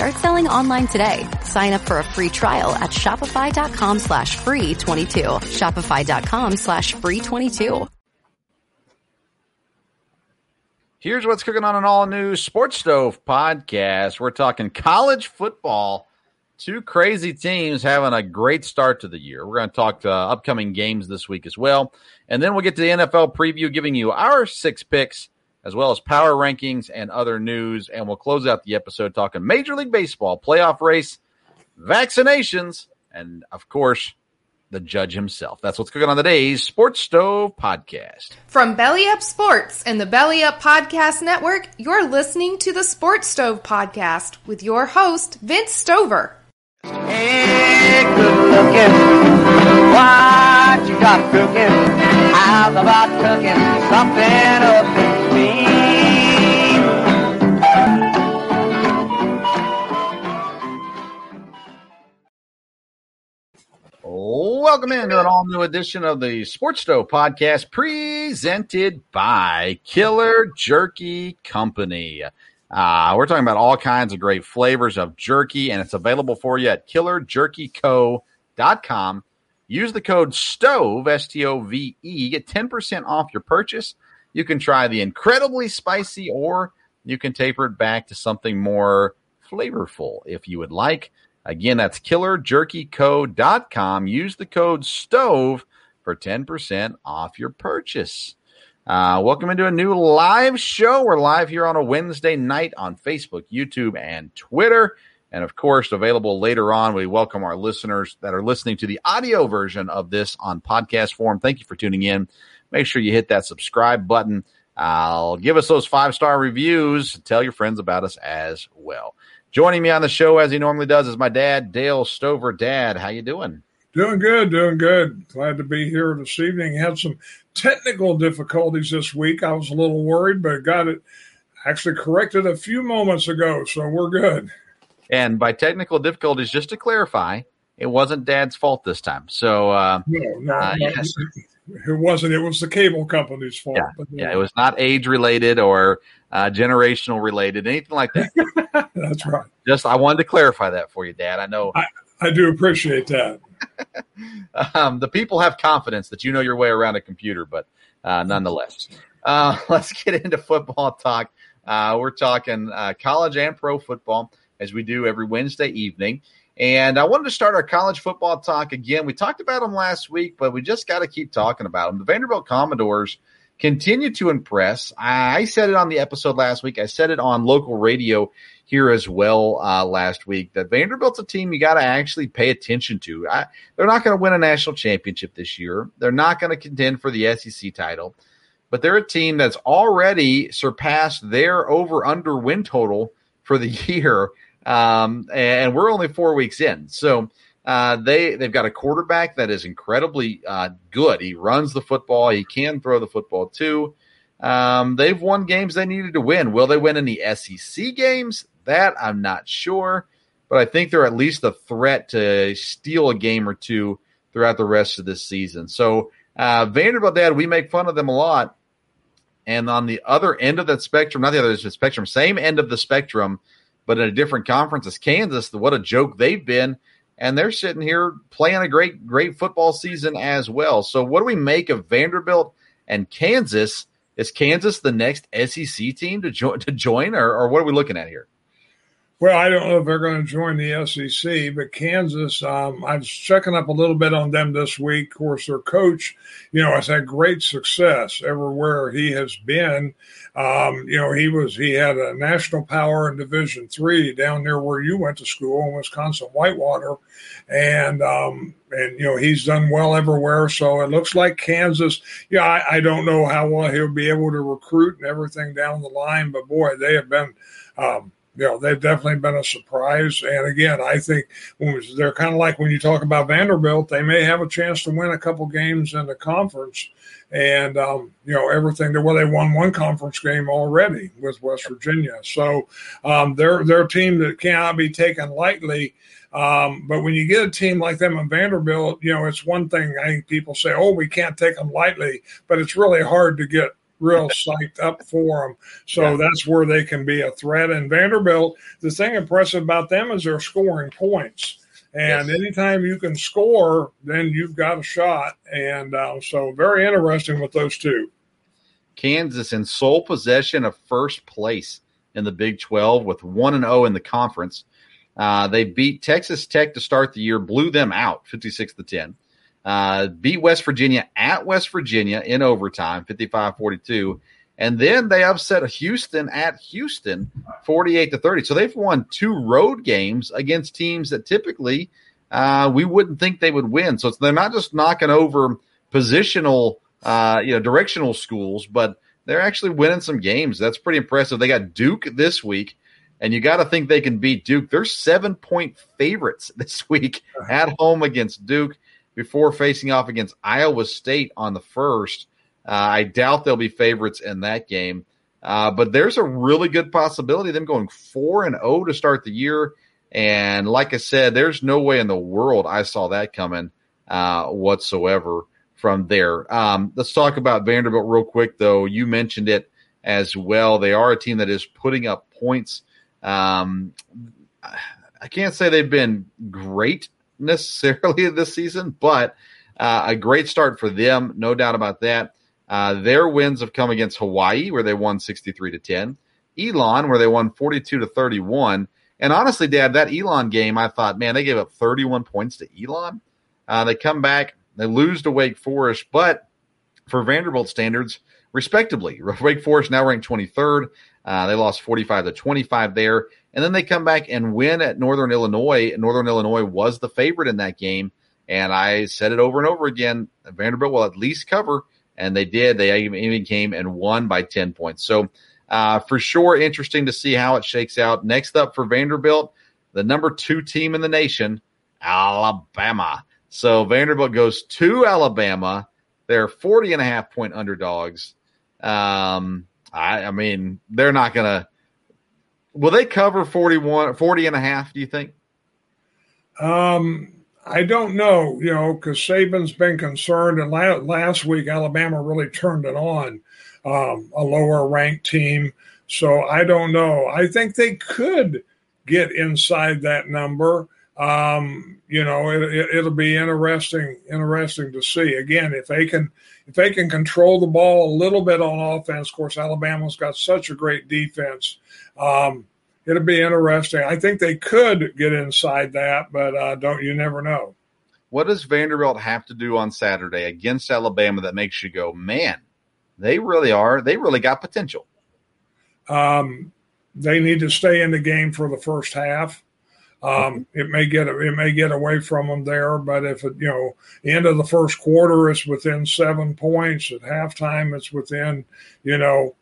Start selling online today. Sign up for a free trial at shopify.com slash free 22. Shopify.com slash free 22. Here's what's cooking on an all new Sports Stove podcast. We're talking college football. Two crazy teams having a great start to the year. We're going to talk to upcoming games this week as well. And then we'll get to the NFL preview, giving you our six picks as well as power rankings and other news. And we'll close out the episode talking Major League Baseball, playoff race, vaccinations, and of course, the judge himself. That's what's cooking on today's Sports Stove podcast. From Belly Up Sports and the Belly Up Podcast Network, you're listening to the Sports Stove podcast with your host, Vince Stover. Hey, good looking. What you got cooking? How's about cooking something up Welcome into an all new edition of the Sports Stove podcast presented by Killer Jerky Company. Uh, we're talking about all kinds of great flavors of jerky, and it's available for you at killerjerkyco.com. Use the code STOVE, S T O V E, get 10% off your purchase. You can try the incredibly spicy, or you can taper it back to something more flavorful if you would like. Again, that's killerjerkyco.com. Use the code STOVE for 10% off your purchase. Uh, welcome into a new live show. We're live here on a Wednesday night on Facebook, YouTube, and Twitter. And of course, available later on. We welcome our listeners that are listening to the audio version of this on podcast form. Thank you for tuning in. Make sure you hit that subscribe button. I'll give us those five star reviews. Tell your friends about us as well. Joining me on the show as he normally does is my dad, Dale Stover. Dad, how you doing? Doing good, doing good. Glad to be here this evening. Had some technical difficulties this week. I was a little worried, but got it actually corrected a few moments ago, so we're good. And by technical difficulties, just to clarify, it wasn't Dad's fault this time. So, uh, no, no, uh, no yes. It wasn't. It was the cable company's fault. Yeah, but, yeah, it was not age related or uh, generational related, anything like that. That's right. Just I wanted to clarify that for you, Dad. I know I, I do appreciate that. um, the people have confidence that you know your way around a computer, but uh, nonetheless, uh, let's get into football talk. Uh, we're talking uh, college and pro football as we do every Wednesday evening. And I wanted to start our college football talk again. We talked about them last week, but we just got to keep talking about them. The Vanderbilt Commodores continue to impress. I said it on the episode last week. I said it on local radio here as well uh, last week that Vanderbilt's a team you got to actually pay attention to. I, they're not going to win a national championship this year. They're not going to contend for the SEC title, but they're a team that's already surpassed their over under win total for the year. Um, and we're only four weeks in. So, uh, they they've got a quarterback that is incredibly uh, good. He runs the football. He can throw the football too. Um, they've won games they needed to win. Will they win any SEC games? That I'm not sure, but I think they're at least a threat to steal a game or two throughout the rest of this season. So uh, Vanderbilt, Dad, we make fun of them a lot. And on the other end of that spectrum, not the other spectrum, same end of the spectrum, but in a different conference as Kansas. What a joke they've been and they're sitting here playing a great, great football season as well. So, what do we make of Vanderbilt and Kansas? Is Kansas the next SEC team to, jo- to join, or, or what are we looking at here? Well, I don't know if they're going to join the SEC, but Kansas, um, I was checking up a little bit on them this week. Of course, their coach, you know, has had great success everywhere he has been. Um, you know, he was he had a national power in Division Three down there where you went to school in Wisconsin Whitewater, and um, and you know he's done well everywhere. So it looks like Kansas. Yeah, I, I don't know how well he'll be able to recruit and everything down the line, but boy, they have been. Um, you know, they've definitely been a surprise. And again, I think they're kind of like when you talk about Vanderbilt, they may have a chance to win a couple games in the conference. And, um, you know, everything that, well, they won one conference game already with West Virginia. So um, they're, they're a team that cannot be taken lightly. Um, but when you get a team like them in Vanderbilt, you know, it's one thing I think people say, oh, we can't take them lightly, but it's really hard to get real psyched up for them. So yeah. that's where they can be a threat. And Vanderbilt, the thing impressive about them is they're scoring points. And yes. anytime you can score, then you've got a shot. And uh, so very interesting with those two. Kansas in sole possession of first place in the Big 12 with 1 and 0 in the conference. Uh, they beat Texas Tech to start the year, blew them out 56 to 10 uh, beat West Virginia at West Virginia in overtime, 55 42. And then they upset Houston at Houston, 48 to 30. So they've won two road games against teams that typically uh, we wouldn't think they would win. So they're not just knocking over positional, uh, you know, directional schools, but they're actually winning some games. That's pretty impressive. They got Duke this week, and you got to think they can beat Duke. They're seven point favorites this week at home against Duke before facing off against Iowa State on the first. Uh, I doubt they'll be favorites in that game. Uh, but there's a really good possibility them going 4 and 0 to start the year. And like I said, there's no way in the world I saw that coming uh, whatsoever from there. Um, let's talk about Vanderbilt real quick, though. You mentioned it as well. They are a team that is putting up points. Um, I can't say they've been great necessarily this season, but uh, a great start for them, no doubt about that. Uh, their wins have come against Hawaii, where they won 63 to 10, Elon, where they won 42 to 31. And honestly, Dad, that Elon game, I thought, man, they gave up 31 points to Elon. Uh, they come back, they lose to Wake Forest, but for Vanderbilt standards, respectably, Wake Forest now ranked 23rd. Uh, they lost 45 to 25 there. And then they come back and win at Northern Illinois. Northern Illinois was the favorite in that game. And I said it over and over again Vanderbilt will at least cover. And they did. They even came and won by 10 points. So, uh, for sure, interesting to see how it shakes out. Next up for Vanderbilt, the number two team in the nation, Alabama. So, Vanderbilt goes to Alabama. They're 40 and a half point underdogs. Um, I, I mean, they're not going to Will they cover 41, 40 and a half, do you think? Um, I don't know, you know, because Saban's been concerned. And la- last week, Alabama really turned it on, um, a lower ranked team. So I don't know. I think they could get inside that number. Um, you know, it, will it, be interesting, interesting to see. Again, if they can, if they can control the ball a little bit on offense. Of course, Alabama's got such a great defense. Um, it'll be interesting. I think they could get inside that, but uh, don't you never know. What does Vanderbilt have to do on Saturday against Alabama that makes you go, man, They really are. They really got potential. Um, they need to stay in the game for the first half. Um, it may get it may get away from them there, but if it, you know end of the first quarter it's within seven points at halftime it's within you know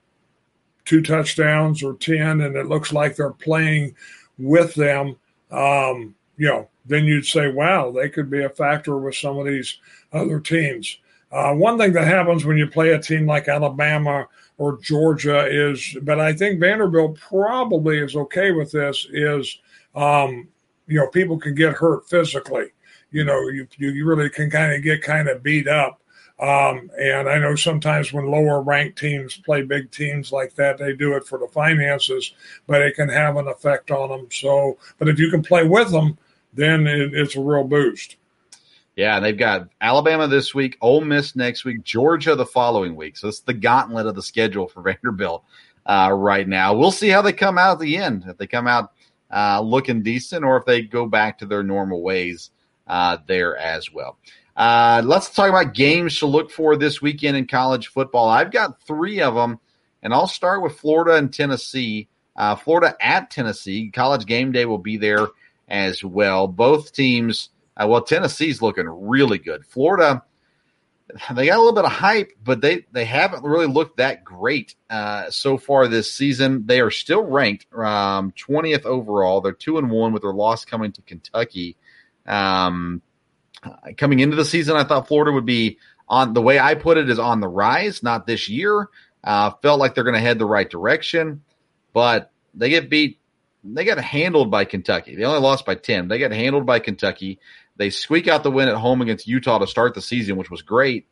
two touchdowns or ten, and it looks like they're playing with them. Um, you know, then you'd say, wow, they could be a factor with some of these other teams. Uh, one thing that happens when you play a team like Alabama or Georgia is, but I think Vanderbilt probably is okay with this, is, um, you know, people can get hurt physically. You know, you, you really can kind of get kind of beat up. Um, and I know sometimes when lower ranked teams play big teams like that, they do it for the finances, but it can have an effect on them. So, but if you can play with them, then it, it's a real boost. Yeah, they've got Alabama this week, Ole Miss next week, Georgia the following week. So it's the gauntlet of the schedule for Vanderbilt uh, right now. We'll see how they come out at the end. If they come out uh, looking decent, or if they go back to their normal ways uh, there as well. Uh, let's talk about games to look for this weekend in college football. I've got three of them, and I'll start with Florida and Tennessee. Uh, Florida at Tennessee. College game day will be there as well. Both teams uh, well, Tennessee's looking really good. Florida, they got a little bit of hype, but they they haven't really looked that great uh, so far this season. They are still ranked um, 20th overall. They're two and one with their loss coming to Kentucky. Um, coming into the season, I thought Florida would be on the way I put it is on the rise, not this year. Uh, felt like they're going to head the right direction, but they get beat. They got handled by Kentucky. They only lost by 10. They got handled by Kentucky. They squeak out the win at home against Utah to start the season, which was great.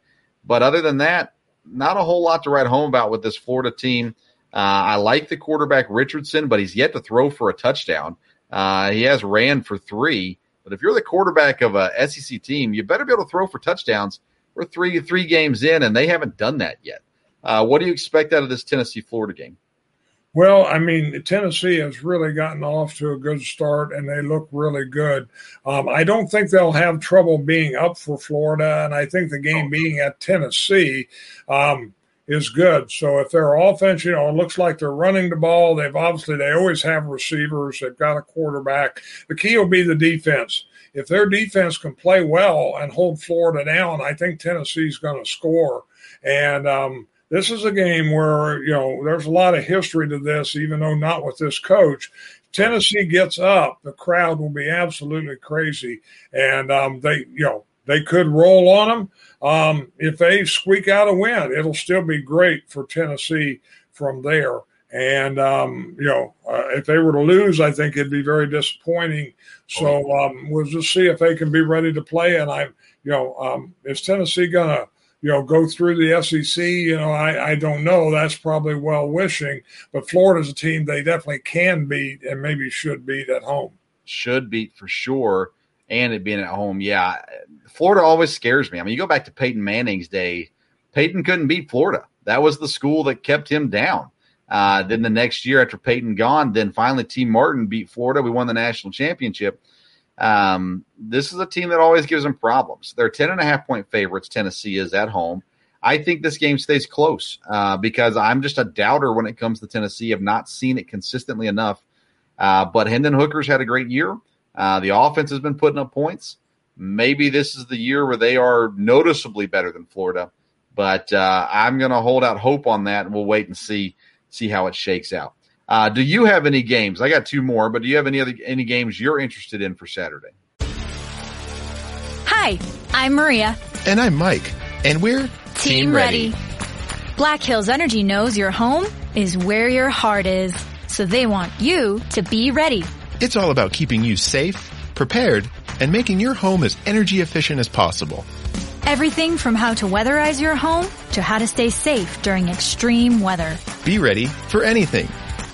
But other than that, not a whole lot to write home about with this Florida team. Uh, I like the quarterback Richardson, but he's yet to throw for a touchdown. Uh, he has ran for three, but if you're the quarterback of a SEC team, you better be able to throw for touchdowns. We're three three games in, and they haven't done that yet. Uh, what do you expect out of this Tennessee Florida game? Well, I mean, Tennessee has really gotten off to a good start and they look really good. Um, I don't think they'll have trouble being up for Florida, and I think the game being at Tennessee um, is good. So if their offense, you know, it looks like they're running the ball, they've obviously they always have receivers, they've got a quarterback. The key will be the defense. If their defense can play well and hold Florida down, I think Tennessee's going to score. And um, this is a game where you know there's a lot of history to this, even though not with this coach. Tennessee gets up, the crowd will be absolutely crazy, and um, they you know they could roll on them. Um, if they squeak out a win, it'll still be great for Tennessee from there. And um, you know, uh, if they were to lose, I think it'd be very disappointing. So um, we'll just see if they can be ready to play. And I'm, you know, um, is Tennessee gonna you know, go through the SEC. You know, I, I don't know. That's probably well wishing. But Florida's a team they definitely can beat and maybe should beat at home. Should beat for sure. And it being at home. Yeah. Florida always scares me. I mean, you go back to Peyton Manning's day, Peyton couldn't beat Florida. That was the school that kept him down. Uh, then the next year after Peyton gone, then finally Tee Martin beat Florida. We won the national championship. Um, this is a team that always gives them problems. They're 10 and a half point favorites. Tennessee is at home. I think this game stays close uh, because I'm just a doubter when it comes to Tennessee. I've not seen it consistently enough. Uh, but Hendon Hooker's had a great year. Uh, the offense has been putting up points. Maybe this is the year where they are noticeably better than Florida. But uh, I'm going to hold out hope on that, and we'll wait and see see how it shakes out. Uh, do you have any games? I got two more, but do you have any other any games you're interested in for Saturday? Hi, I'm Maria. And I'm Mike. And we're Team, Team ready. ready. Black Hills Energy knows your home is where your heart is, so they want you to be ready. It's all about keeping you safe, prepared, and making your home as energy efficient as possible. Everything from how to weatherize your home to how to stay safe during extreme weather. Be ready for anything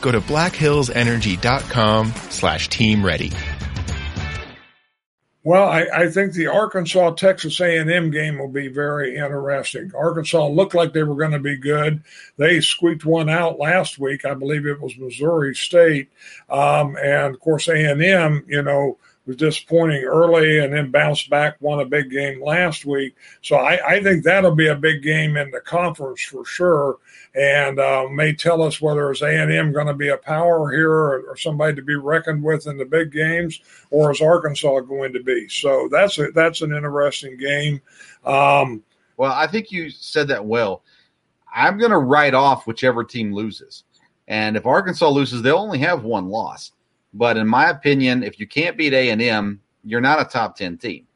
Go to blackhillsenergy.com slash team ready. Well, I, I, think the Arkansas Texas A&M game will be very interesting. Arkansas looked like they were going to be good. They squeaked one out last week. I believe it was Missouri State, um, and of course A&M. You know was disappointing early and then bounced back, won a big game last week. So I, I think that'll be a big game in the conference for sure, and uh, may tell us whether is A and M going to be a power here or, or, somebody to be reckoned with in the big games, or is Arkansas going to be? So that's a, that's an interesting game. Um, well, I think you said that well. I'm going to write off whichever team loses. And if Arkansas loses, they'll only have one loss. But in my opinion, if you can't beat A and M, you're not a top ten team.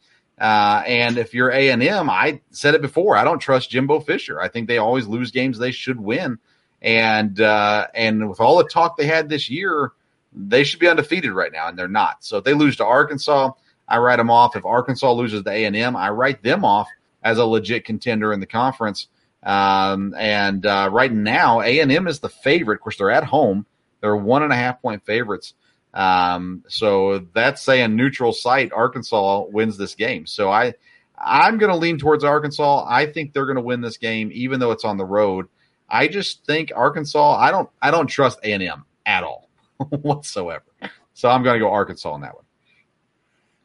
Uh, and if you're A and M, I said it before, I don't trust Jimbo Fisher. I think they always lose games they should win. And uh, and with all the talk they had this year, they should be undefeated right now, and they're not. So if they lose to Arkansas, I write them off. If Arkansas loses to A and M, I write them off as a legit contender in the conference. Um, and uh, right now, A and M is the favorite. Of course, they're at home. They're one and a half point favorites. Um, so that's saying neutral site Arkansas wins this game. So I I'm going to lean towards Arkansas. I think they're going to win this game, even though it's on the road. I just think Arkansas. I don't I don't trust A and M at all whatsoever. So I'm going to go Arkansas on that one.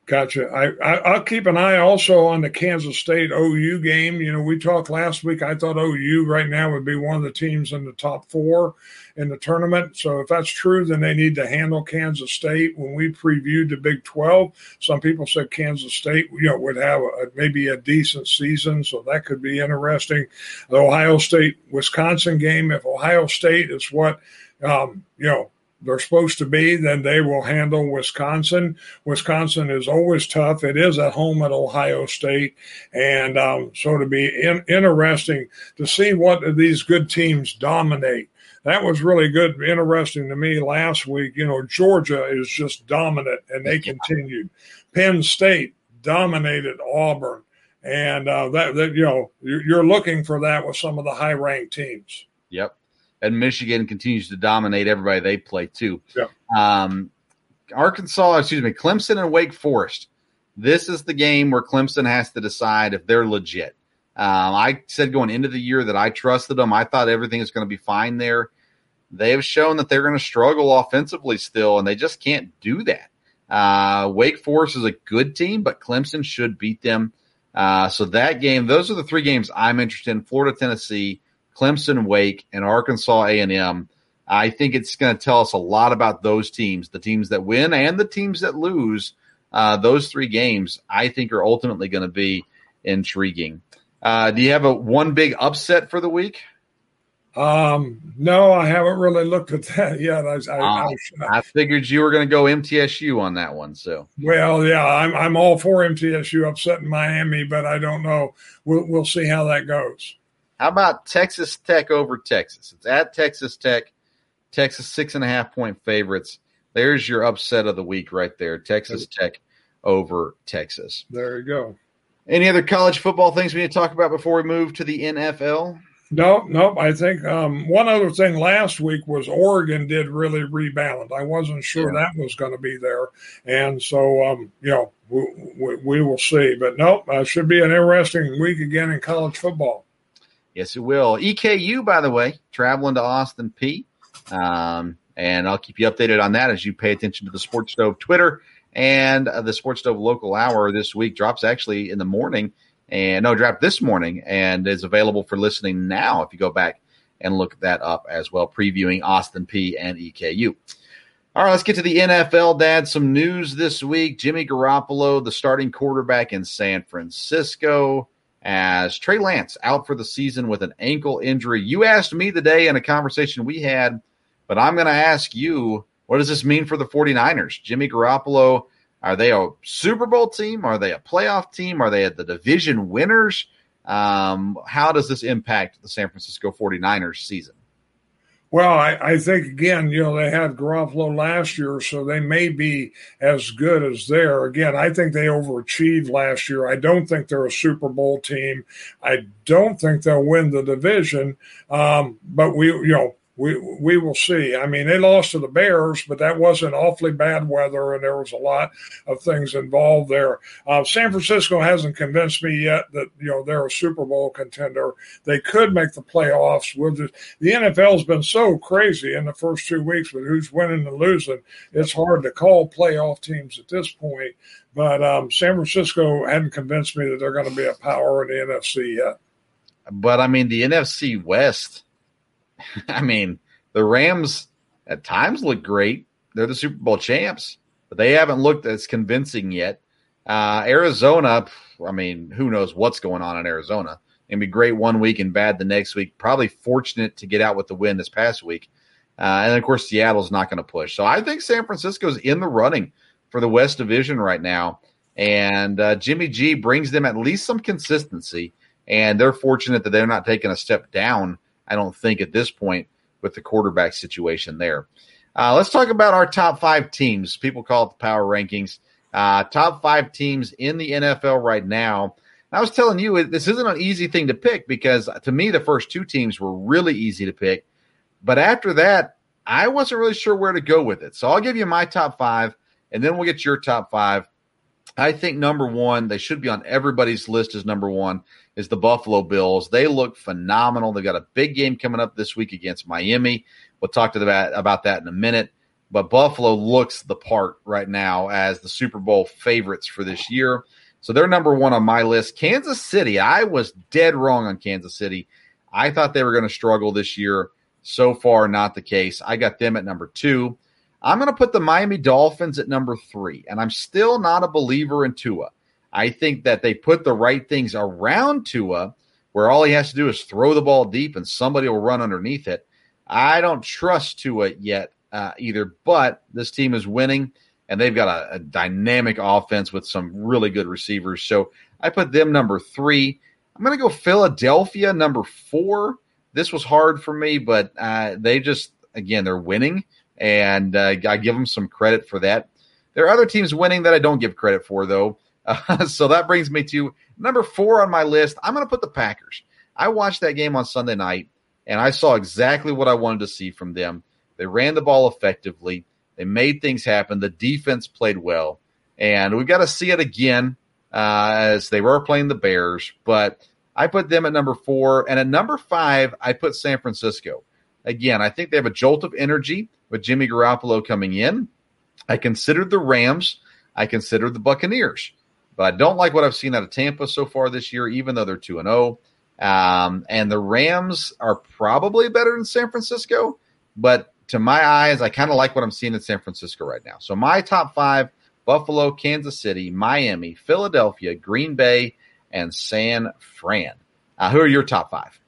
Gotcha. I, I will keep an eye also on the Kansas State OU game. You know, we talked last week. I thought OU right now would be one of the teams in the top four in the tournament. So if that's true, then they need to handle Kansas State. When we previewed the Big Twelve, some people said Kansas State, you know, would have a, maybe a decent season. So that could be interesting. The Ohio State Wisconsin game. If Ohio State is what um, you know they're supposed to be, then they will handle Wisconsin. Wisconsin is always tough. It is at home at Ohio State. And um, so to be in, interesting to see what these good teams dominate. That was really good, interesting to me last week. You know, Georgia is just dominant and they continued. Penn State dominated Auburn. And uh, that, that, you know, you're looking for that with some of the high ranked teams. Yep and Michigan continues to dominate everybody they play too. Yeah. Um, Arkansas, excuse me, Clemson and Wake Forest. This is the game where Clemson has to decide if they're legit. Um, I said going into the year that I trusted them. I thought everything is going to be fine there. They have shown that they're going to struggle offensively still, and they just can't do that. Uh, Wake Forest is a good team, but Clemson should beat them. Uh, so that game, those are the three games I'm interested in: Florida, Tennessee, Clemson, Wake, and Arkansas A&M. I think it's going to tell us a lot about those teams, the teams that win and the teams that lose. Uh, those three games, I think, are ultimately going to be intriguing. Uh, do you have a one big upset for the week? Um, no, I haven't really looked at that yet. I, I, uh, I, I figured you were going to go MTSU on that one. So, well, yeah, I'm I'm all for MTSU upsetting Miami, but I don't know. We'll we'll see how that goes. How about Texas Tech over Texas? It's at Texas Tech. Texas six and a half point favorites. There's your upset of the week right there. Texas Tech over Texas. There you go. Any other college football things we need to talk about before we move to the NFL? No, nope. I think um, one other thing last week was Oregon did really rebound. I wasn't sure yeah. that was going to be there, and so um, you know we, we, we, will see. But nope, uh, should be an interesting week again in college football. Yes, it will. EKU, by the way, traveling to Austin Peay. Um, and I'll keep you updated on that as you pay attention to the Sports Stove Twitter and uh, the Sports Stove local hour this week drops actually in the morning and no dropped this morning and is available for listening now if you go back and look that up as well, previewing Austin Peay and EKU. All right, let's get to the NFL, Dad. Some news this week. Jimmy Garoppolo, the starting quarterback in San Francisco, as Trey Lance out for the season with an ankle injury. You asked me the day in a conversation we had, but I'm going to ask you what does this mean for the 49ers? Jimmy Garoppolo, are they a Super Bowl team? Are they a playoff team? Are they the division winners? Um, how does this impact the San Francisco 49ers season? Well, I, I, think again, you know, they had Garoppolo last year, so they may be as good as there. Again, I think they overachieved last year. I don't think they're a Super Bowl team. I don't think they'll win the division. Um, but we, you know, we we will see. I mean, they lost to the Bears, but that wasn't awfully bad weather, and there was a lot of things involved there. Uh, San Francisco hasn't convinced me yet that you know they're a Super Bowl contender. They could make the playoffs. We'll just, the NFL's been so crazy in the first two weeks with who's winning and losing. It's hard to call playoff teams at this point. But um, San Francisco hadn't convinced me that they're going to be a power in the NFC yet. But I mean, the NFC West I mean, the Rams at times look great. They're the Super Bowl champs, but they haven't looked as convincing yet. Uh, Arizona, I mean, who knows what's going on in Arizona? It'd be great one week and bad the next week. Probably fortunate to get out with the win this past week. Uh, and of course, Seattle's not going to push. So I think San Francisco's in the running for the West Division right now. And uh, Jimmy G brings them at least some consistency. And they're fortunate that they're not taking a step down I don't think at this point with the quarterback situation there. Uh, let's talk about our top five teams. People call it the power rankings. Uh, top five teams in the NFL right now. I was telling you, this isn't an easy thing to pick because to me, the first two teams were really easy to pick. But after that, I wasn't really sure where to go with it. So I'll give you my top five, and then we'll get your top five. I think number one, they should be on everybody's list as number one, is the Buffalo Bills. They look phenomenal. They've got a big game coming up this week against Miami. We'll talk to the, about that in a minute. But Buffalo looks the part right now as the Super Bowl favorites for this year. So they're number one on my list. Kansas City, I was dead wrong on Kansas City. I thought they were going to struggle this year. So far, not the case. I got them at number two. I'm going to put the Miami Dolphins at number three, and I'm still not a believer in Tua. I think that they put the right things around Tua, where all he has to do is throw the ball deep and somebody will run underneath it. I don't trust Tua yet uh, either, but this team is winning, and they've got a, a dynamic offense with some really good receivers. So I put them number three. I'm going to go Philadelphia number four. This was hard for me, but uh, they just, again, they're winning and uh, I give them some credit for that. There are other teams winning that I don't give credit for, though. So that brings me to number four on my list. I'm going to put the Packers. I watched that game on Sunday night, and I saw exactly what I wanted to see from them. They ran the ball effectively. They made things happen. The defense played well, and we got to see it again uh, as they were playing the Bears. But I put them at number four, and at number five, I put San Francisco. Again, I think they have a jolt of energy with Jimmy Garoppolo coming in. I considered the Rams. I considered the Buccaneers, but I don't like what I've seen out of Tampa so far this year, even though they're 2 and 0. Um, and the Rams are probably better than San Francisco, but to my eyes, I kind of like what I'm seeing in San Francisco right now. So my top five Buffalo, Kansas City, Miami, Philadelphia, Green Bay, and San Fran. Uh, who are your top five?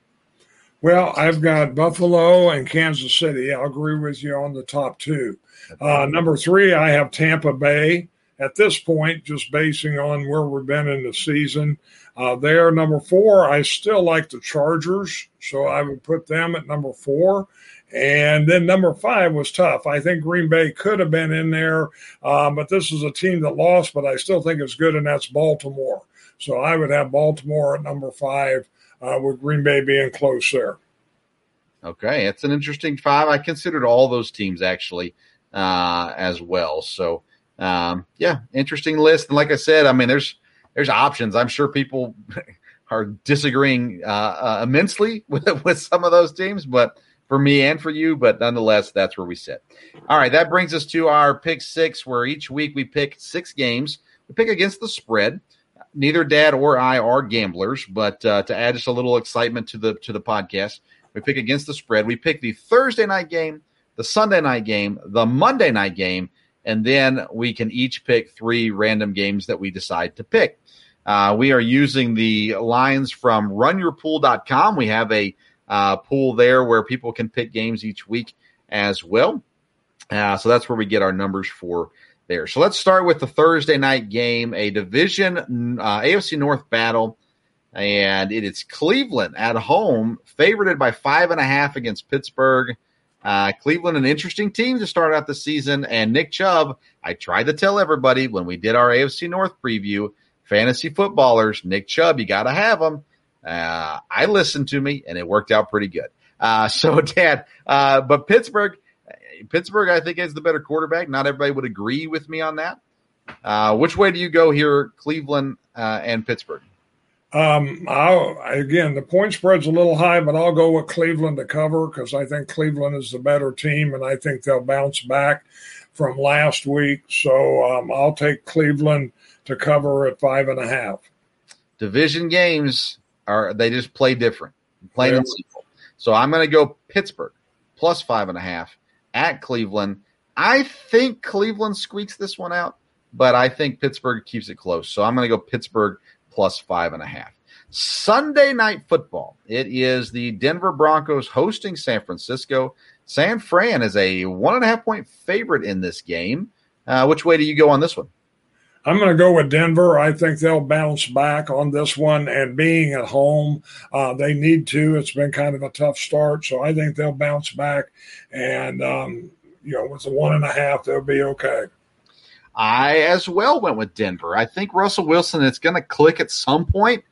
Well, I've got Buffalo and Kansas City. I'll agree with you on the top two. Uh, number three, I have Tampa Bay. At this point, just basing on where we've been in the season, uh, there. Number four, I still like the Chargers, so I would put them at number four. And then number five was tough. I think Green Bay could have been in there, um, but this is a team that lost, but I still think it's good, and that's Baltimore. So I would have Baltimore at number five uh, with Green Bay being close there. Okay, it's an interesting five. I considered all those teams actually uh, as well. So um, yeah, interesting list. And like I said, I mean, there's there's options. I'm sure people are disagreeing uh, uh, immensely with with some of those teams, but for me and for you, but nonetheless, that's where we sit. All right, that brings us to our pick six, where each week we pick six games. We pick against the spread neither Dad or I are gamblers, but uh, to add just a little excitement to the to the podcast, we pick against the spread. We pick the Thursday night game, the Sunday night game, the Monday night game, and then we can each pick three random games that we decide to pick. Uh, we are using the lines from runyourpool.com. We have a uh, pool there where people can pick games each week as well. Uh, so that's where we get our numbers for there. So let's start with the Thursday night game, a division uh, AFC North battle, and it is Cleveland at home, favored by five and a half against Pittsburgh. Uh, Cleveland, an interesting team to start out the season, and Nick Chubb. I tried to tell everybody when we did our AFC North preview, fantasy footballers, Nick Chubb, you got to have him. Uh, I listened to me, and it worked out pretty good. Uh, so, Dad, uh, but Pittsburgh, Pittsburgh, I think is the better quarterback. Not everybody would agree with me on that. Uh, which way do you go here, Cleveland uh, and Pittsburgh? Um, I'll, again, the point spread's a little high, but I'll go with Cleveland to cover because I think Cleveland is the better team, and I think they'll bounce back from last week. So um, I'll take Cleveland to cover at five and a half. Division games are they just play different, plain yeah. and simple. So I'm going to go Pittsburgh plus five and a half at Cleveland. I think Cleveland squeaks this one out, but I think Pittsburgh keeps it close. So I'm going to go Pittsburgh plus five and a half. Sunday night football. It is the Denver Broncos hosting San Francisco. San Fran is a one and a half point favorite in this game. Uh, which way do you go on this one? I'm going to go with Denver. I think they'll bounce back on this one. And being at home, uh, they need to. It's been kind of a tough start. So I think they'll bounce back. And, um, you know, with the one and a half, they'll be okay. I as well went with Denver. I think Russell Wilson is going to click at some point,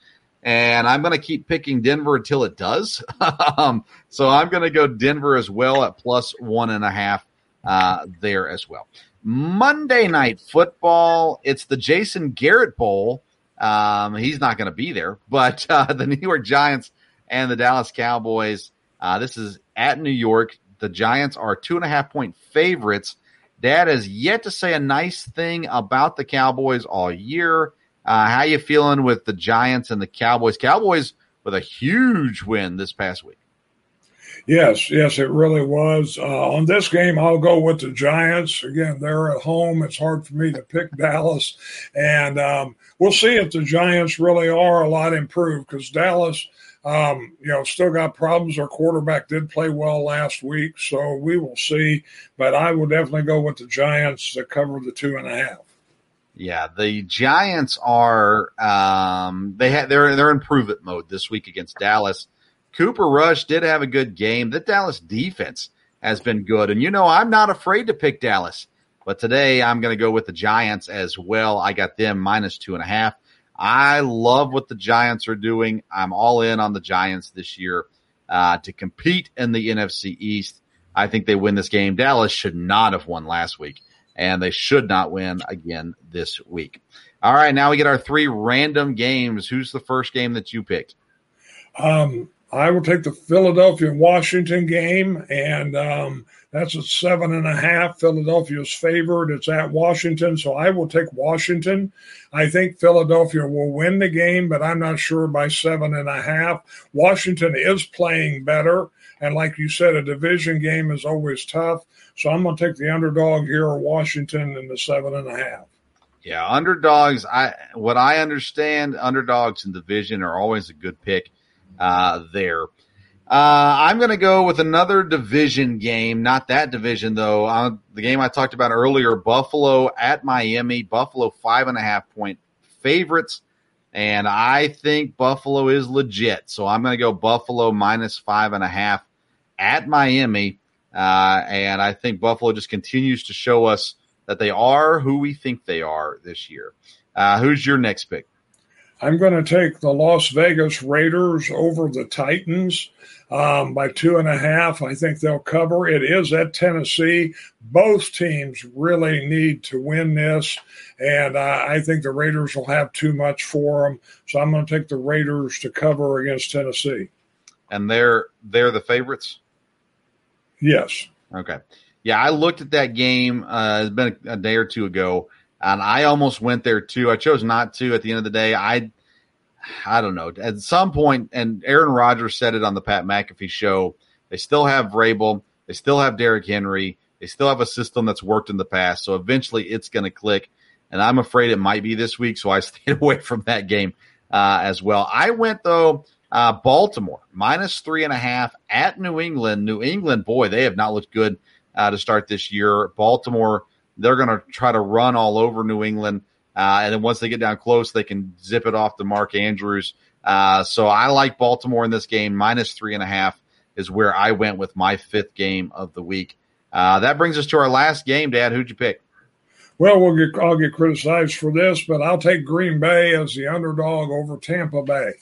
and I'm going to keep picking Denver until it does. um, so I'm going to go Denver as well at plus one and a half uh, there as well. Monday night football. It's the Jason Garrett Bowl. Um, he's not going to be there, but uh, the New York Giants and the Dallas Cowboys. Uh, this is at New York. The Giants are two and a half point favorites. Dad has yet to say a nice thing about the Cowboys all year. Uh, how you feeling with the Giants and the Cowboys? Cowboys with a huge win this past week. Yes, yes, it really was. Uh, on this game, I'll go with the Giants. Again, they're at home. It's hard for me to pick Dallas. And um, we'll see if the Giants really are a lot improved because Dallas – um, you know, still got problems. Our quarterback did play well last week, so we will see. But I will definitely go with the Giants to cover the two and a half. Yeah, the Giants are um, they had they're they're in prove it mode this week against Dallas. Cooper Rush did have a good game. The Dallas defense has been good, and you know I'm not afraid to pick Dallas. But today I'm going to go with the Giants as well. I got them minus two and a half. I love what the Giants are doing. I'm all in on the Giants this year uh, to compete in the NFC East. I think they win this game. Dallas should not have won last week, and they should not win again this week. All right, now we get our three random games. Who's the first game that you picked? Um, I will take the Philadelphia Washington game, and um, that's a seven and a half. Philadelphia's favored. It's at Washington, so I will take Washington. I think Philadelphia will win the game, but I'm not sure by seven and a half. Washington is playing better, and like you said, a division game is always tough. So I'm going to take the underdog here, Washington, in the seven and a half. Yeah, underdogs. I what I understand, underdogs in division are always a good pick uh, there. Uh, I'm going to go with another division game, not that division though. Uh, the game I talked about earlier, Buffalo at Miami. Buffalo five and a half point favorites, and I think Buffalo is legit. So I'm going to go Buffalo minus five and a half at Miami, uh, and I think Buffalo just continues to show us that they are who we think they are this year. Uh, who's your next pick? I'm going to take the Las Vegas Raiders over the Titans um, by two and a half. I think they'll cover. It is at Tennessee. Both teams really need to win this, and uh, I think the Raiders will have too much for them. So I'm going to take the Raiders to cover against Tennessee. And they're they're the favorites. Yes. Okay. Yeah, I looked at that game. Uh, it's been a, a day or two ago and I almost went there too. I chose not to. At the end of the day, I I don't know. At some point, and Aaron Rodgers said it on the Pat McAfee show. They still have Vrabel. They still have Derrick Henry. They still have a system that's worked in the past. So eventually, it's going to click. And I'm afraid it might be this week. So I stayed away from that game uh, as well. I went though. Uh, Baltimore minus three and a half at New England. New England, boy, they have not looked good uh, to start this year. Baltimore they're going to try to run all over New England. Uh, and then once they get down close, they can zip it off to Mark Andrews. Uh, so I like Baltimore in this game, minus three and a half is where I went with my fifth game of the week. Uh, that brings us to our last game, Dad. Who'd you pick? Well, we'll get I'll get criticized for this, but I'll take Green Bay as the underdog over Tampa Bay.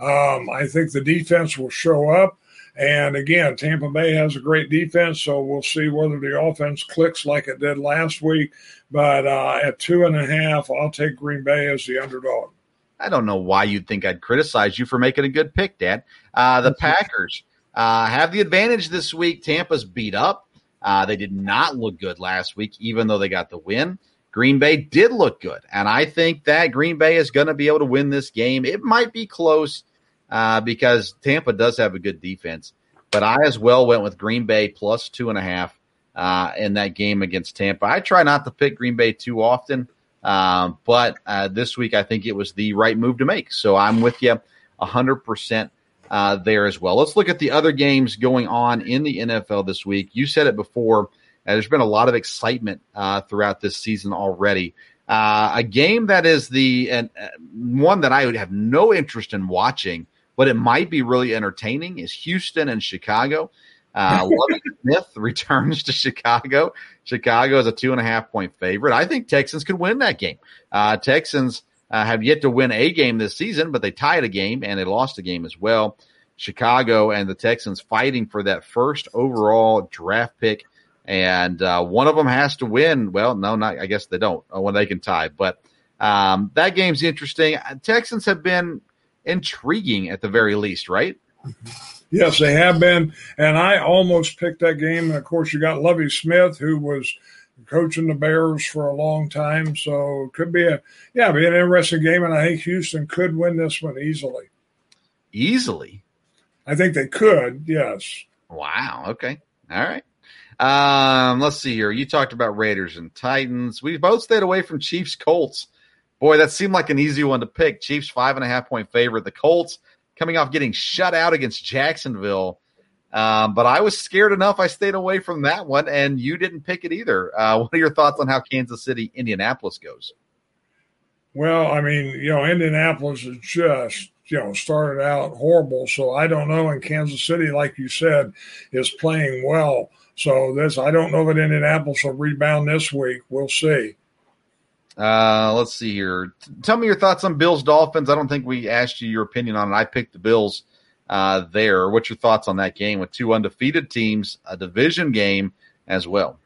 Um, I think the defense will show up. And again, Tampa Bay has a great defense, so we'll see whether the offense clicks like it did last week. But uh, at two and a half, I'll take Green Bay as the underdog. I don't know why you'd think I'd criticize you for making a good pick, Dad. Uh, the Packers uh, have the advantage this week. Tampa's beat up. Uh, they did not look good last week, even though they got the win. Green Bay did look good. And I think that Green Bay is going to be able to win this game. It might be close uh, because Tampa does have a good defense. But I as well went with Green Bay plus two and a half uh, in that game against Tampa. I try not to pick Green Bay too often, um, but uh, this week I think it was the right move to make. So I'm with you 100% uh, there as well. Let's look at the other games going on in the NFL this week. You said it before. Uh, there's been a lot of excitement uh, throughout this season already. A game that is the and one that I would have no interest in watching, but it might be really entertaining is Houston and Chicago. Uh, Lovie Smith returns to Chicago. Chicago is a two and a half point favorite. I think Texans could win that game. Uh, Texans uh, have yet to win a game this season, but they tied a game and they lost a game as well. Chicago and the Texans fighting for that first overall draft pick, and uh, one of them has to win. Well, no, not I guess they don't uh, when they can tie, but um, that game's interesting. Texans have been intriguing at the very least, right? Yes, they have been, and I almost picked that game. And of course, you got Lovie Smith, who was coaching the Bears for a long time. So it could be a yeah, be an interesting game, and I think Houston could win this one easily. Easily, I think they could. Yes. Wow. Okay. All right. Um, let's see here. You talked about Raiders and Titans. We both stayed away from Chiefs Colts. Boy, that seemed like an easy one to pick. Chiefs five and a half point favorite. The Colts coming off getting shut out against Jacksonville. Um, but I was scared enough. I stayed away from that one, and you didn't pick it either. Uh, what are your thoughts on how Kansas City, Indianapolis goes? Well, I mean, you know, Indianapolis is just, you know, started out horrible. So I don't know. And Kansas City, like you said, is playing well. So this, I don't know that Indianapolis will rebound this week. We'll see. Uh, let's see here. Tell me your thoughts on Bills Dolphins. I don't think we asked you your opinion on it. I picked the Bills uh, there. What's your thoughts on that game with two undefeated teams, a division game as well?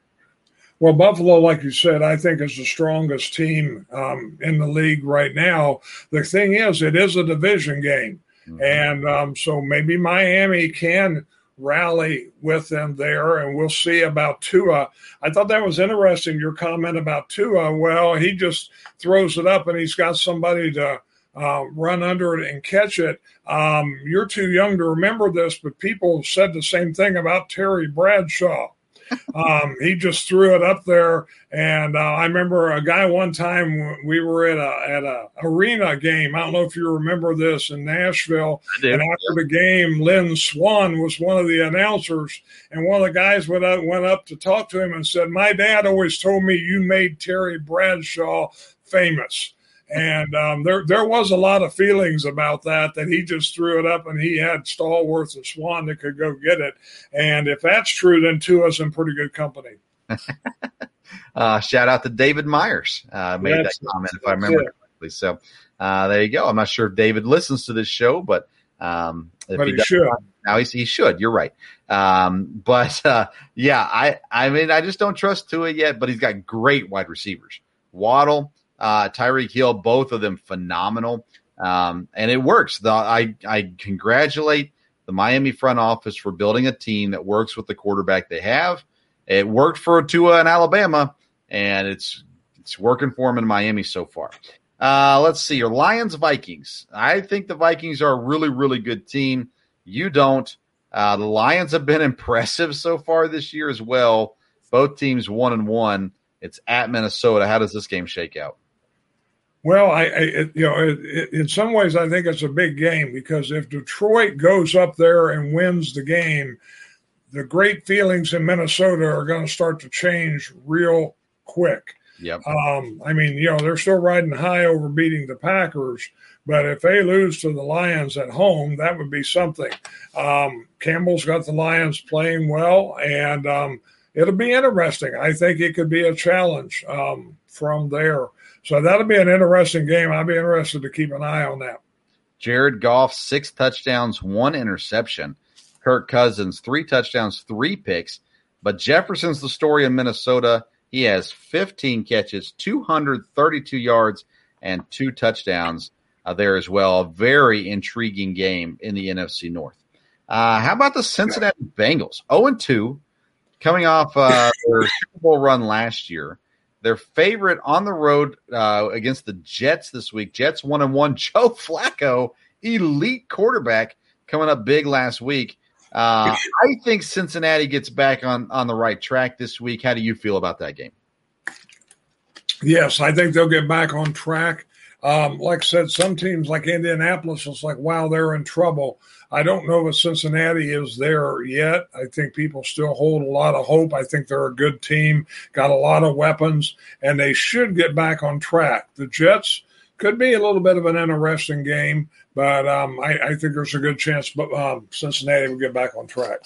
Well, Buffalo, like you said, I think is the strongest team um, in the league right now. The thing is, it is a division game. Mm-hmm. And um, so maybe Miami can rally with them there, and we'll see about Tua. I thought that was interesting, your comment about Tua. Well, he just throws it up and he's got somebody to uh, run under it and catch it. Um, you're too young to remember this, but people said the same thing about Terry Bradshaw um, he just threw it up there. And uh, I remember a guy one time we were at a at a arena game. I don't know if you remember this in Nashville. And after the game, Lynn Swann was one of the announcers, and one of the guys went up went up to talk to him and said, "My dad always told me you made Terry Bradshaw famous." And um, there there was a lot of feelings about that that he just threw it up and he had Stallworth and Swann that could go get it. And if that's true, then Tua's in pretty good company. uh, shout out to David Myers uh, made that's, that comment if I remember it. correctly. So uh, there you go. I'm not sure if David listens to this show, but um, if but he, he should. Now he's, he should. You're right. Um, but uh, yeah, I I mean I just don't trust Tua yet. But he's got great wide receivers. Waddle, uh, Tyreek Hill, both of them phenomenal. Um, and it works. The, I, I congratulate the Miami front office for building a team that works with the quarterback they have. It worked for Tua in Alabama, and it's it's working for him in Miami so far. Uh, let's see your Lions Vikings. I think the Vikings are a really really good team. You don't. Uh, the Lions have been impressive so far this year as well. Both teams one and one. It's at Minnesota. How does this game shake out? Well, I, I you know, it, it, in some ways, I think it's a big game because if Detroit goes up there and wins the game, the great feelings in Minnesota are going to start to change real quick. Yep. Um, I mean, you know, they're still riding high over beating the Packers, But if they lose to the Lions at home, that would be something. Um, Campbell's got the Lions playing well, and um, it'll be interesting. I think it could be a challenge um, from there. So that'll be an interesting game. I'll be interested to keep an eye on that. Jared Goff, six touchdowns, one interception. Kirk Cousins, three touchdowns, three picks. But Jefferson's the story in Minnesota. He has 15 catches, 232 yards, and two touchdowns uh, there as well. A very intriguing game in the NFC North. Uh, how about the Cincinnati Bengals? 0 2, coming off uh, their Super Bowl run last year. Their favorite on the road uh, against the Jets this week. Jets 1 and 1. Joe Flacco, elite quarterback, coming up big last week. Uh, I think Cincinnati gets back on on the right track this week. How do you feel about that game? Yes, I think they'll get back on track. Um, like I said, some teams like Indianapolis, it's like, wow, they're in trouble. I don't know if Cincinnati is there yet. I think people still hold a lot of hope. I think they're a good team, got a lot of weapons, and they should get back on track. The Jets could be a little bit of an interesting game. But um, I, I, think there's a good chance but um, Cincinnati will get back on track.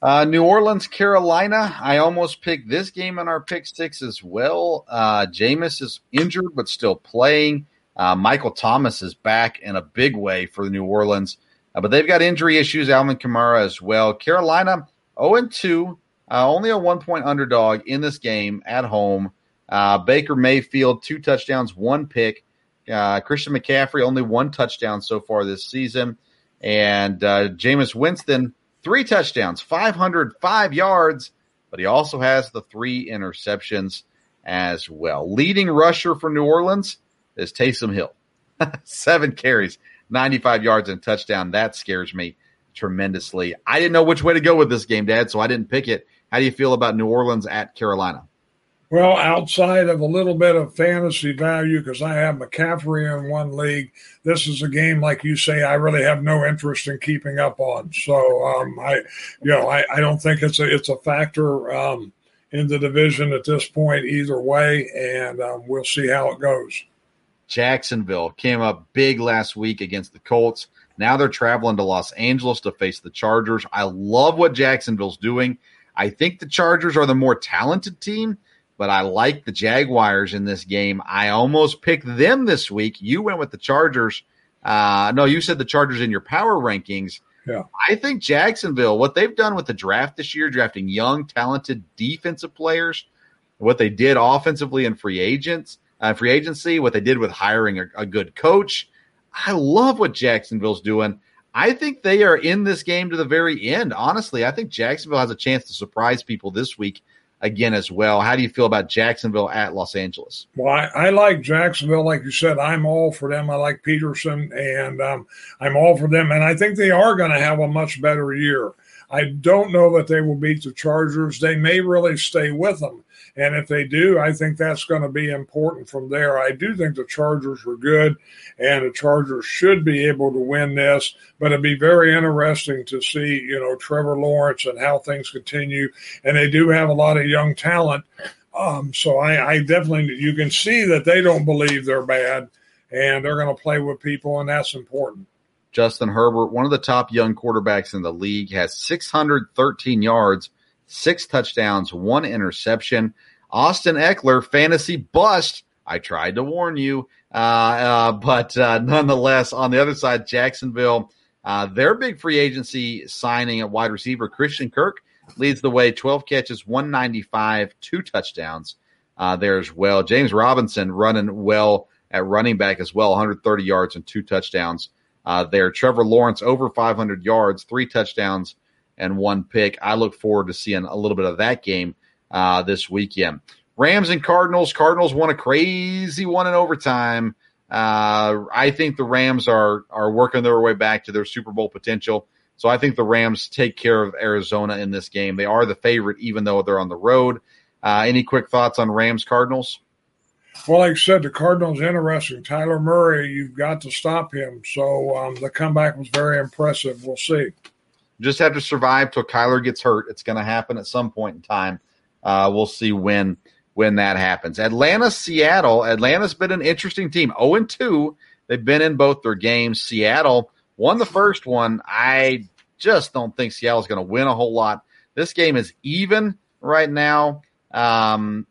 Uh, New Orleans, Carolina. I almost picked this game in our pick six as well. Uh, Jameis is injured but still playing. Uh, Michael Thomas is back in a big way for New Orleans, uh, but they've got injury issues. Alvin Kamara as well. Carolina 0 2, uh, only a one point underdog in this game at home. Uh, Baker Mayfield, two touchdowns, one pick. Uh, Christian McCaffrey only one touchdown so far this season, and uh, Jameis Winston three touchdowns, 505 yards, but he also has the three interceptions as well. Leading rusher for New Orleans is Taysom Hill, seven carries, 95 yards and touchdown. That scares me tremendously. I didn't know which way to go with this game, Dad, so I didn't pick it. How do you feel about New Orleans at Carolina? Well, outside of a little bit of fantasy value, because I have McCaffrey in one league, this is a game, like you say, I really have no interest in keeping up on. So, um, I, you know, I, I don't think it's a it's a factor um, in the division at this point either way, and um, we'll see how it goes. Jacksonville came up big last week against the Colts. Now they're traveling to Los Angeles to face the Chargers. I love what Jacksonville's doing. I think the Chargers are the more talented team but I like the Jaguars in this game. I almost picked them this week. You went with the Chargers. Uh, no, you said the Chargers in your power rankings. Yeah. I think Jacksonville, what they've done with the draft this year, drafting young, talented defensive players, what they did offensively in free agents, uh, free agency, what they did with hiring a, a good coach. I love what Jacksonville's doing. I think they are in this game to the very end. Honestly, I think Jacksonville has a chance to surprise people this week again as well. How do you feel about Jacksonville at Los Angeles? Well, I, I like Jacksonville. Like you said, I'm all for them. I like Pederson, and um, I'm all for them. And I think they are going to have a much better year. I don't know that they will beat the Chargers. They may really stay with them. And if they do, I think that's going to be important from there. I do think the Chargers are good, and the Chargers should be able to win this. But it'd be very interesting to see, you know, Trevor Lawrence and how things continue. And they do have a lot of young talent. Um, so I, I definitely, you can see that they don't believe they're bad, and they're going to play with people, and that's important. Justin Herbert, one of the top young quarterbacks in the league, has 613 yards six touchdowns, one interception. Austin Ekeler, fantasy bust. I tried to warn you. Uh, uh, but uh, nonetheless, on the other side, Jacksonville, uh, their big free agency signing at wide receiver, Christian Kirk, leads the way 12 catches, 195, two touchdowns uh, there as well. James Robinson running well at running back as well, 130 yards and two touchdowns uh, there. Trevor Lawrence over 500 yards, three touchdowns and one pick. I look forward to seeing a little bit of that game uh, this weekend. Rams and Cardinals. Cardinals won a crazy one in overtime. Uh, I think the Rams are are working their way back to their Super Bowl potential. So I think the Rams take care of Arizona in this game. They are the favorite, even though they're on the road. Uh, any quick thoughts on Rams Cardinals? Well, like I said, the Cardinals interesting. Kyler Murray, you've got to stop him. So um, the comeback was very impressive. We'll see just have to survive till Kyler gets hurt. It's going to happen at some point in time. Uh, we'll see when when that happens. Atlanta, Seattle. Atlanta's been an interesting team. 0 2. They've been in both their games. Seattle won the first one. I just don't think Seattle's going to win a whole lot. This game is even right now. Um,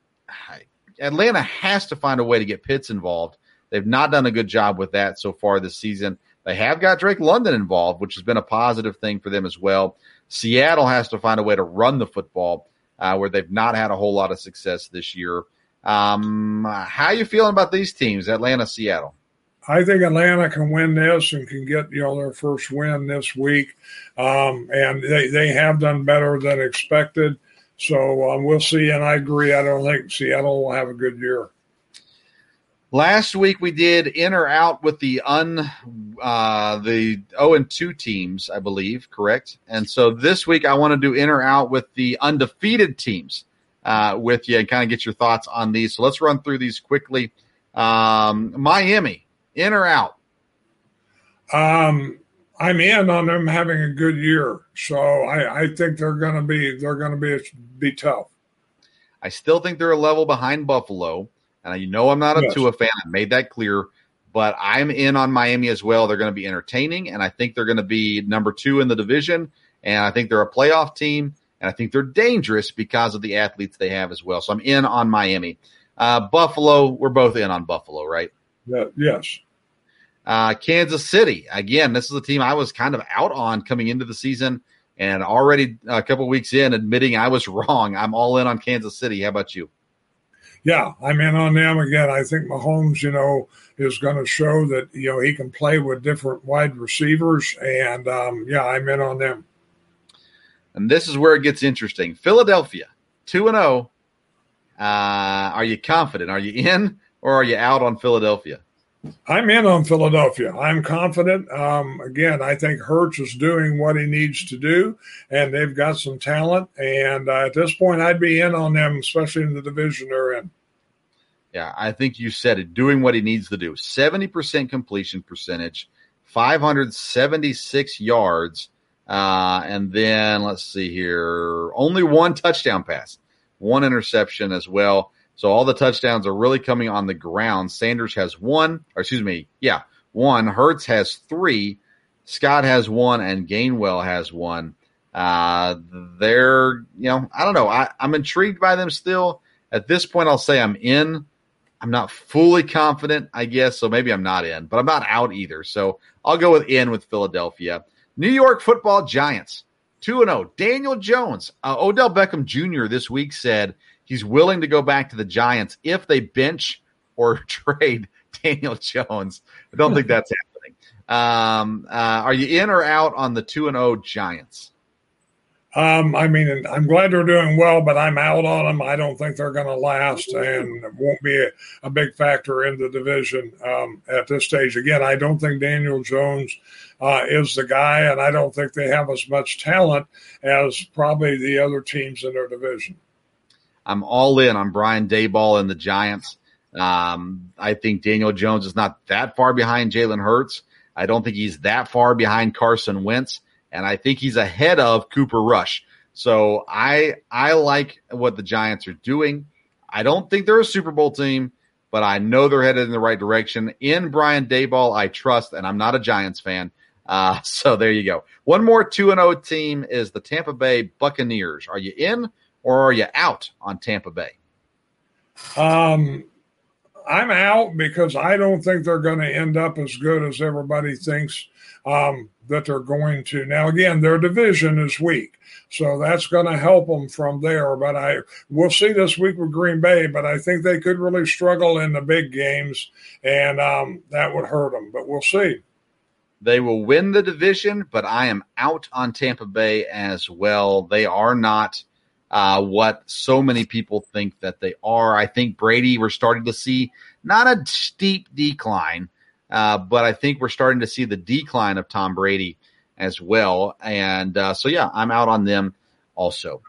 Atlanta has to find a way to get Pitts involved. They've not done a good job with that so far this season. They have got Drake London involved, which has been a positive thing for them as well. Seattle has to find a way to run the football, uh, where they've not had a whole lot of success this year. Um, how you feeling about these teams, Atlanta, Seattle? I think Atlanta can win this and can get you know their first win this week, um, and they they have done better than expected. So um, we'll see. And I agree. I don't think Seattle will have a good year. Last week we did in or out with the un uh, the zero oh and two teams, I believe, correct. And so this week I want to do in or out with the undefeated teams uh, with you and kind of get your thoughts on these. So let's run through these quickly. Um, Miami, in or out? Um, I'm in on them having a good year, so I, I think they're going to be they're going to be be tough. I still think they're a level behind Buffalo, and you know I'm not a yes. Tua fan. I made that clear, but I'm in on Miami as well. They're going to be entertaining, and I think they're going to be number two in the division, and I think they're a playoff team, and I think they're dangerous because of the athletes they have as well. So I'm in on Miami. Uh, Buffalo, we're both in on Buffalo, right? Yeah, yes. Uh, Kansas City, again, this is a team I was kind of out on coming into the season and already a couple weeks in admitting I was wrong. I'm all in on Kansas City. How about you? Yeah, I'm in on them again. I think Mahomes, you know, is going to show that, you know, he can play with different wide receivers. And um, yeah, I'm in on them. And this is where it gets interesting. Philadelphia, 2 and 0. Uh, are you confident? Are you in or are you out on Philadelphia? I'm in on Philadelphia. I'm confident. Um, again, I think Hurts is doing what he needs to do, and they've got some talent. And uh, at this point, I'd be in on them, especially in the division they're in. Yeah, I think you said it. Doing what he needs to do. Seventy percent completion percentage, five hundred seventy-six yards, uh, and then let's see here, only one touchdown pass, one interception as well. So all the touchdowns are really coming on the ground. Sanders has one, or excuse me, yeah, one. Hurts has three. Scott has one, and Gainwell has one. Uh, they're, you know, I don't know. I, I'm intrigued by them still. At this point, I'll say I'm in. I'm not fully confident, I guess, so maybe I'm not in, but I'm not out either. So I'll go with in with Philadelphia. New York Football Giants, 2 0. Daniel Jones, uh, Odell Beckham Jr. this week said he's willing to go back to the Giants if they bench or trade Daniel Jones. I don't think that's happening. Um, uh, are you in or out on the two and zero oh Giants? Um, I mean, I'm glad they're doing well, but I'm out on them. I don't think they're going to last, and won't be a, a, big factor in the division um, at this stage. Again, I don't think Daniel Jones uh, is the guy, and I don't think they have as much talent as probably the other teams in their division. I'm all in on Brian Daboll and the Giants. Um, I think Daniel Jones is not that far behind Jalen Hurts. I don't think he's that far behind Carson Wentz, and I think he's ahead of Cooper Rush. So I I like what the Giants are doing. I don't think they're a Super Bowl team, but I know they're headed in the right direction. In Brian Daboll, I trust, and I'm not a Giants fan. Uh, so there you go. One more 2 0 team is the Tampa Bay Buccaneers. Are you in or are you out on Tampa Bay? Um, I'm out because I don't think they're going to end up as good as everybody thinks um, that they're going to. Now, again, their division is weak, so that's going to help them from there. But I we'll see this week with Green Bay, but I think they could really struggle in the big games, and um, that would hurt them. But we'll see. They will win the division, but I am out on Tampa Bay as well. They are not uh, what so many people think that they are. I think Brady, we're starting to see not a steep decline, uh, but I think we're starting to see the decline of Tom Brady as well. And uh, so, yeah, I'm out on them also.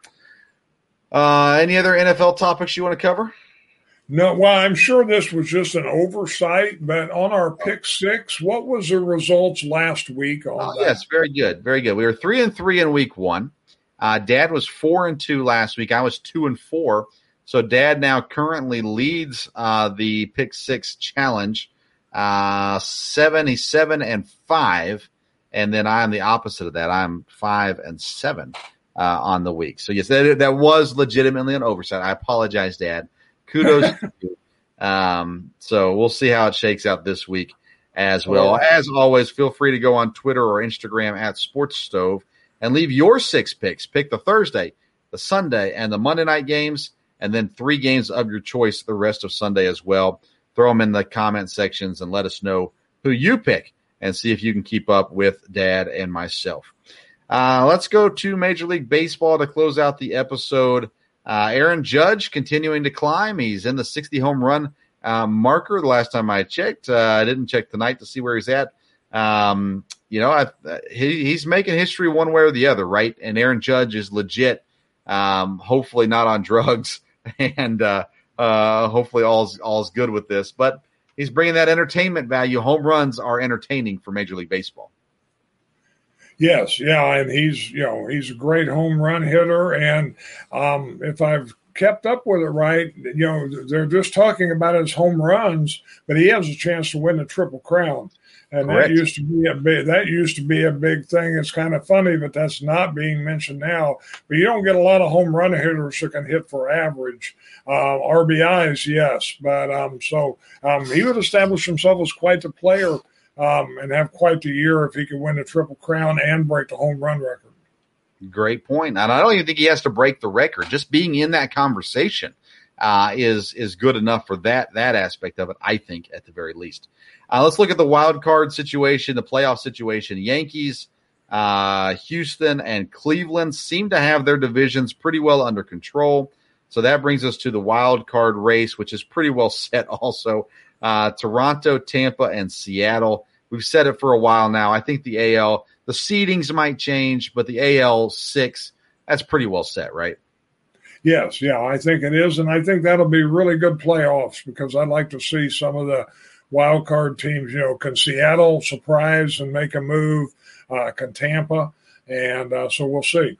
Uh, any other NFL topics you want to cover? No, well, I'm sure this was just an oversight, but on our pick six, what was the results last week on oh, Yes, very good, very good. We were three and three in week one. Uh, Dad was four and two last week. I was two and four. So Dad now currently leads uh, the Pick Six challenge. uh, 77 and 5. And then I'm the opposite of that. I'm 5 and 7 uh, on the week. So, yes, that, that was legitimately an oversight. I apologize, Dad. Kudos to you. Um, so we'll see how it shakes out this week as well. As always, feel free to go on Twitter or Instagram at Sports Stove and leave your six picks. Pick the Thursday, the Sunday, and the Monday night games, and then three games of your choice the rest of Sunday as well. Throw them in the comment sections and let us know who you pick and see if you can keep up with Dad and myself. Uh, let's go to Major League Baseball to close out the episode. Uh, Aaron Judge continuing to climb. He's in the 60 home run uh, marker. The last time I checked, uh, I didn't check tonight to see where he's at. Um, you know, I, he, he's making history one way or the other, right? And Aaron Judge is legit. Um, hopefully not on drugs, and uh, uh, hopefully all's all's good with this. But he's bringing that entertainment value. Home runs are entertaining for Major League Baseball. Yes, yeah, and he's you know he's a great home run hitter, and um, if I've kept up with it right, you know they're just talking about his home runs, but he has a chance to win the triple crown, and Correct. that used to be a big that used to be a big thing. It's kind of funny, but that's not being mentioned now. But you don't get a lot of home run hitters who can hit for average. Uh, RBIs, yes, but um, so um, he would establish himself as quite the player um, and have quite the year if he could win the Triple Crown and break the home run record. Great point. And I don't even think he has to break the record. Just being in that conversation uh, is is good enough for that that aspect of it. I think at the very least. Uh, let's look at the wild card situation, the playoff situation. Yankees, uh, Houston, and Cleveland seem to have their divisions pretty well under control. So that brings us to the wild card race, which is pretty well set. Also, uh, Toronto, Tampa, and Seattle. We've said it for a while now. I think the AL, the seedings might change, but the AL six, that's pretty well set, right? Yes, yeah, I think it is, and I think that'll be really good playoffs because I'd like to see some of the wild card teams. You know, can Seattle surprise and make a move? Uh, can Tampa? And uh, so we'll see.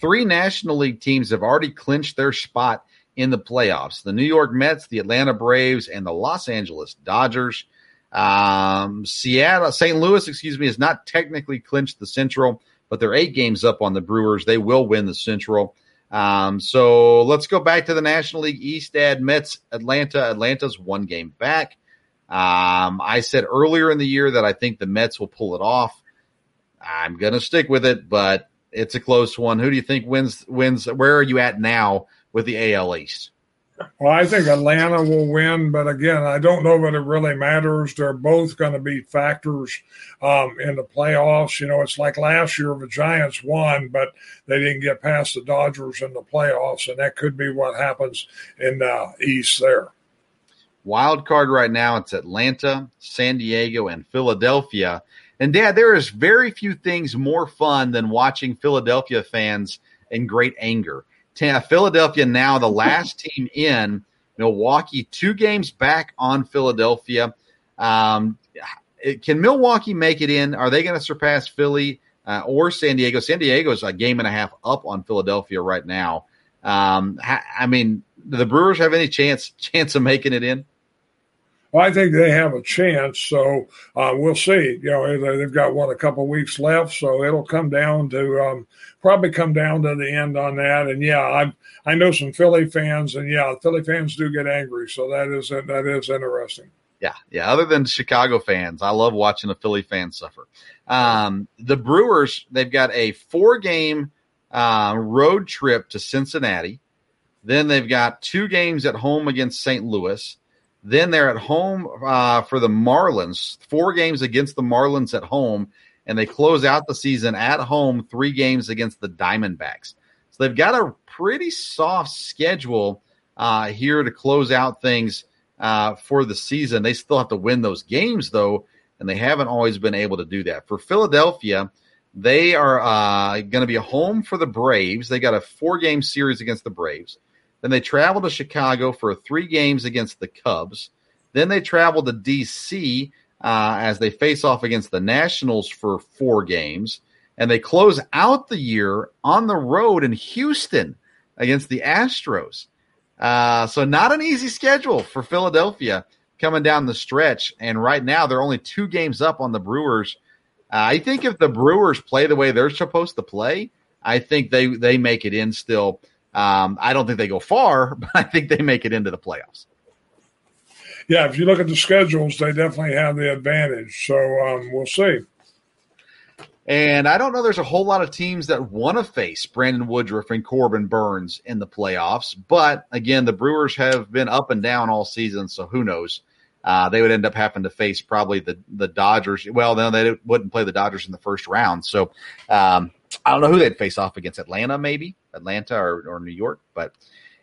Three National League teams have already clinched their spot in the playoffs the New York Mets, the Atlanta Braves, and the Los Angeles Dodgers. Um, Seattle, St. Louis, excuse me, has not technically clinched the Central, but they're eight games up on the Brewers. They will win the Central. Um, so let's go back to the National League East. Add Mets, Atlanta. Atlanta's one game back. Um, I said earlier in the year that I think the Mets will pull it off. I'm going to stick with it, but it's a close one. Who do you think wins? Wins? Where are you at now with the AL East? Well, I think Atlanta will win, but again, I don't know that it really matters. They're both going to be factors um, in the playoffs. You know, it's like last year the Giants won, but they didn't get past the Dodgers in the playoffs, and that could be what happens in the East there. Wild card right now, it's Atlanta, San Diego, and Philadelphia. And Dad, there is very few things more fun than watching Philadelphia fans in great anger. Philadelphia now the last team in. Milwaukee two games back on Philadelphia. Um, can Milwaukee make it in? Are they going to surpass Philly uh, or San Diego? San Diego is a game and a half up on Philadelphia right now. Um, I mean, do the Brewers have any chance chance of making it in? I think they have a chance, so uh, we'll see. You know, they've got what a couple weeks left, so it'll come down to um, probably come down to the end on that. And yeah, I I know some Philly fans, and yeah, Philly fans do get angry, so that is that is interesting. Yeah, yeah. Other than Chicago fans, I love watching a Philly fan suffer. Um, the Brewers, they've got a four game uh, road trip to Cincinnati. Then they've got two games at home against St. Louis. Then they're at home uh, for the Marlins, four games against the Marlins at home, and they close out the season at home, three games against the Diamondbacks. So they've got a pretty soft schedule uh, here to close out things uh, for the season. They still have to win those games, though, and they haven't always been able to do that. For Philadelphia, they are uh, going to be home for the Braves. They got a four game series against the Braves. Then they travel to Chicago for three games against the Cubs. Then they travel to D.C. Uh, as they face off against the Nationals for four games. And they close out the year on the road in Houston against the Astros. Uh, so, not an easy schedule for Philadelphia. coming down the stretch, and right now they're only two games up on the Brewers. Uh, I think if the Brewers play the way they're supposed to play, I think they they make it in still. Um, I don't think they go far, but I think they make it into the playoffs. Yeah, if you look at the schedules, they definitely have the advantage. So um, we'll see. And I don't know there's a whole lot of teams that want to face Brandon Woodruff and Corbin Burnes in the playoffs. But again, the Brewers have been up and down all season, so who knows? Uh, they would end up having to face probably the the Dodgers. Well, no, they wouldn't play the Dodgers in the first round. So um, I don't know who they'd face off against. Atlanta, maybe Atlanta or, or New York. But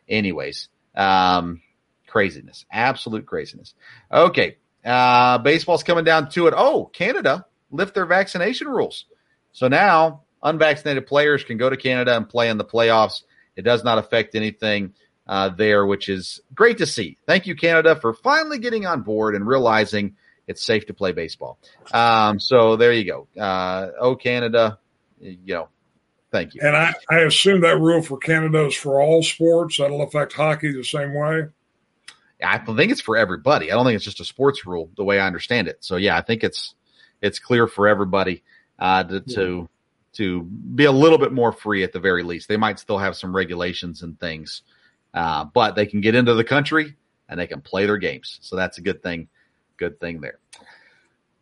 anyways, um, craziness, absolute craziness. Okay, uh, baseball's coming down to it. Oh, Canada lift their vaccination rules. So now unvaccinated players can go to Canada and play in the playoffs. It does not affect anything uh, there, which is great to see. Thank you, Canada, for finally getting on board and realizing it's safe to play baseball. Um, so there you go. Uh, oh, Canada, you know, thank you. And I, I assume that rule for Canada is for all sports. That'll affect hockey the same way. I think it's for everybody. I don't think it's just a sports rule the way I understand it. So yeah, I think it's it's clear for everybody uh, to, yeah. to to be a little bit more free at the very least. They might still have some regulations and things, uh, but they can get into the country and they can play their games. So that's a good thing. Good thing there.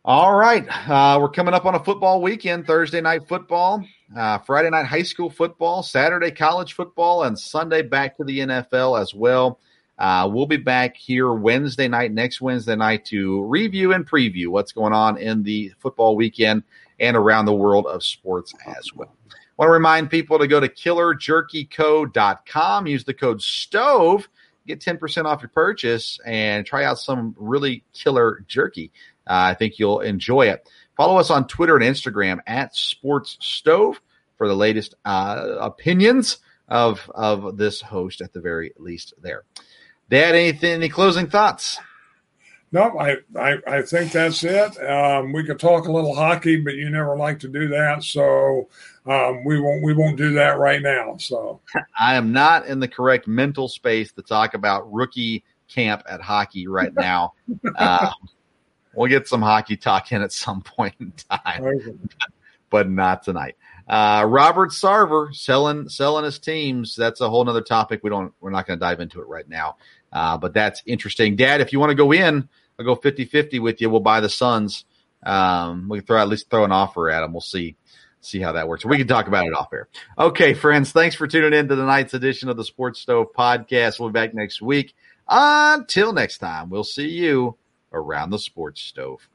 All right, uh, we're coming up on a football weekend. Thursday night football, uh, Friday night high school football, Saturday college football, and Sunday back to the NFL as well. Uh, we'll be back here Wednesday night, next Wednesday night, to review and preview what's going on in the football weekend and around the world of sports as well. I want to remind people to go to killerjerkyco.com, use the code STOVE, get 10% off your purchase, and try out some really killer jerky. Uh, I think you'll enjoy it. Follow us on Twitter and Instagram at Sports Stove for the latest uh, opinions of of this host at the very least there. Dad, anything, any closing thoughts? No, I, I, I think that's it. Um, we could talk a little hockey, but you never like to do that, so um, we won't we won't do that right now. So I am not in the correct mental space to talk about rookie camp at hockey right now. uh, we'll get some hockey talk in at some point in time, but not tonight. Uh, Robert Sarver selling selling his teams. That's a whole other topic. We don't. We're not going to dive into it right now. Uh, but that's interesting. Dad, if you want to go in, I'll go 50 50 with you. We'll buy the Suns. Um, we can throw at least throw an offer at them. We'll see see how that works. We can talk about it off air. Okay, friends, thanks for tuning in to tonight's edition of the Sports Stove podcast. We'll be back next week. Until next time, we'll see you around the Sports Stove.